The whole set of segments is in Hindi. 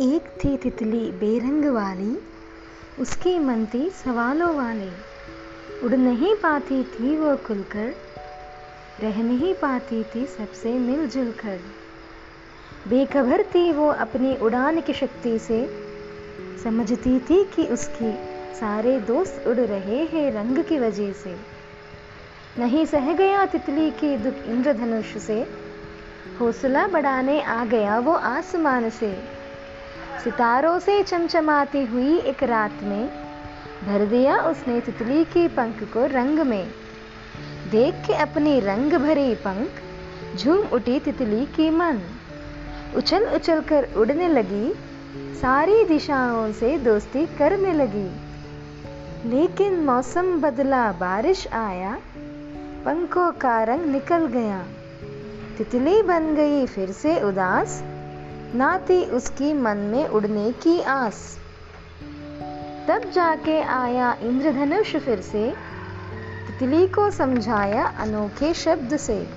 एक थी तितली बेरंग वाली उसकी मन थी सवालों वाली। उड़ नहीं पाती थी वो खुलकर, रह नहीं पाती थी सबसे मिलजुल कर बेखबर थी वो अपनी उड़ान की शक्ति से, समझती थी कि उसकी सारे दोस्त उड़ रहे हैं रंग की वजह से। नहीं सह गया तितली के दुख इंद्रधनुष से, हौसला बढ़ाने आ गया वो आसमान से। सितारों से चमचमाती हुई एक रात में भर दिया उसने तितली के पंख को रंग में। देख के अपनी रंग भरे पंख झूम उठी तितली की मन। उछल उछल कर उड़ने लगी, सारी दिशाओं से दोस्ती करने लगी। लेकिन मौसम बदला, बारिश आया, पंखों का रंग निकल गया। तितली बन गई फिर से उदास ना थी उसकी मन में उड़ने की आस। तब जाके आया इंद्रधनुष फिर से, तितली को समझाया अनोखे शब्द से।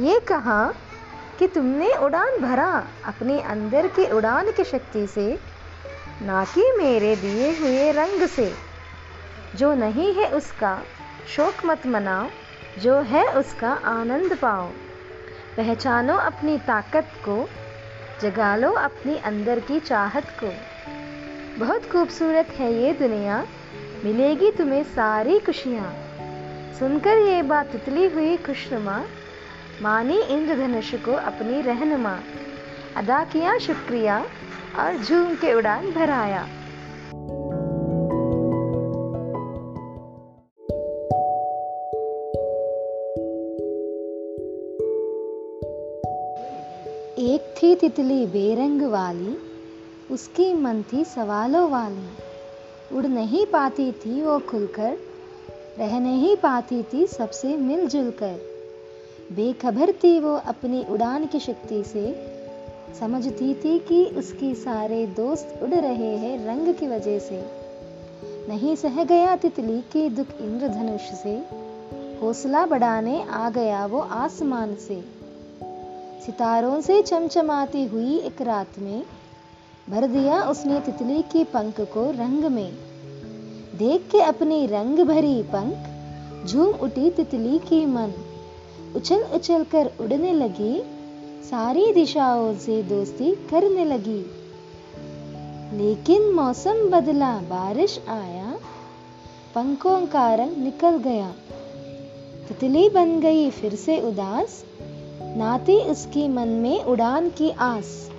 ये कहा कि तुमने उड़ान भरा अपने अंदर के उड़ान की शक्ति से, ना कि मेरे दिए हुए रंग से। जो नहीं है उसका, शोक मत मनाओ। जो है उसका आनंद पाओ। पहचानो अपनी ताकत को जगा लो अपनी अंदर की चाहत को। बहुत खूबसूरत है ये दुनिया। मिलेगी तुम्हें सारी खुशियाँ। सुनकर ये बात उतली हुई खुशनुमा। मानी इंद्रधनुष को अपनी रहनुमा। अदा किया शुक्रिया और झूम के उड़ान भराया एक थी तितली बेरंग वाली, उसकी मन थी सवालों वाली। उड़ नहीं पाती थी वो खुलकर, रह नहीं पाती थी सबसे मिलजुल कर बेखबर थी वो अपनी उड़ान की शक्ति से, समझती थी कि उसकी सारे दोस्त उड़ रहे हैं रंग की वजह से। नहीं सह गया तितली के दुख इंद्रधनुष से, हौसला बढ़ाने आ गया वो आसमान से। सितारों से चमचमाती हुई एक रात में भर दिया उसने तितली के पंख को रंग में। देख के अपनी रंग भरी पंख, झूम उठी तितली की मन। उछल उछल कर उड़ने लगी, सारी दिशाओं से दोस्ती करने लगी। लेकिन मौसम बदला, बारिश आया, पंखों का रंग निकल गया। तितली बन गई फिर से उदास नाती उसकी मन में उड़ान की आस।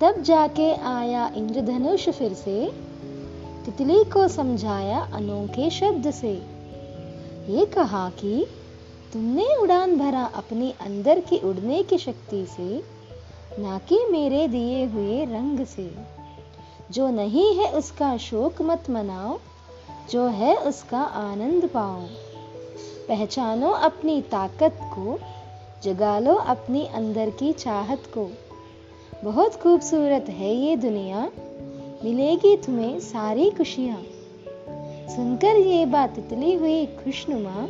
तब जाके आया इंद्रधनुष फिर से, तितली को समझाया अनोखे शब्द से। ये कहा कि तुमने उड़ान भरा अपने अंदर की उड़ने की शक्ति से, ना कि मेरे दिए हुए रंग से। जो नहीं है उसका शोक मत मनाओ, जो है उसका आनंद पाओ। पहचानो अपनी ताकत को जगा लो अपनी अंदर की चाहत को। बहुत खूबसूरत है ये दुनिया। मिलेगी तुम्हें सारी खुशियाँ। सुनकर ये बात तितली हुई खुशनुमा।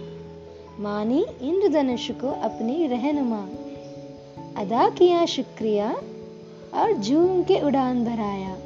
मानी इंद्रधनुष को अपनी रहनुमा। अदा किया शुक्रिया और झूम के उड़ान भराया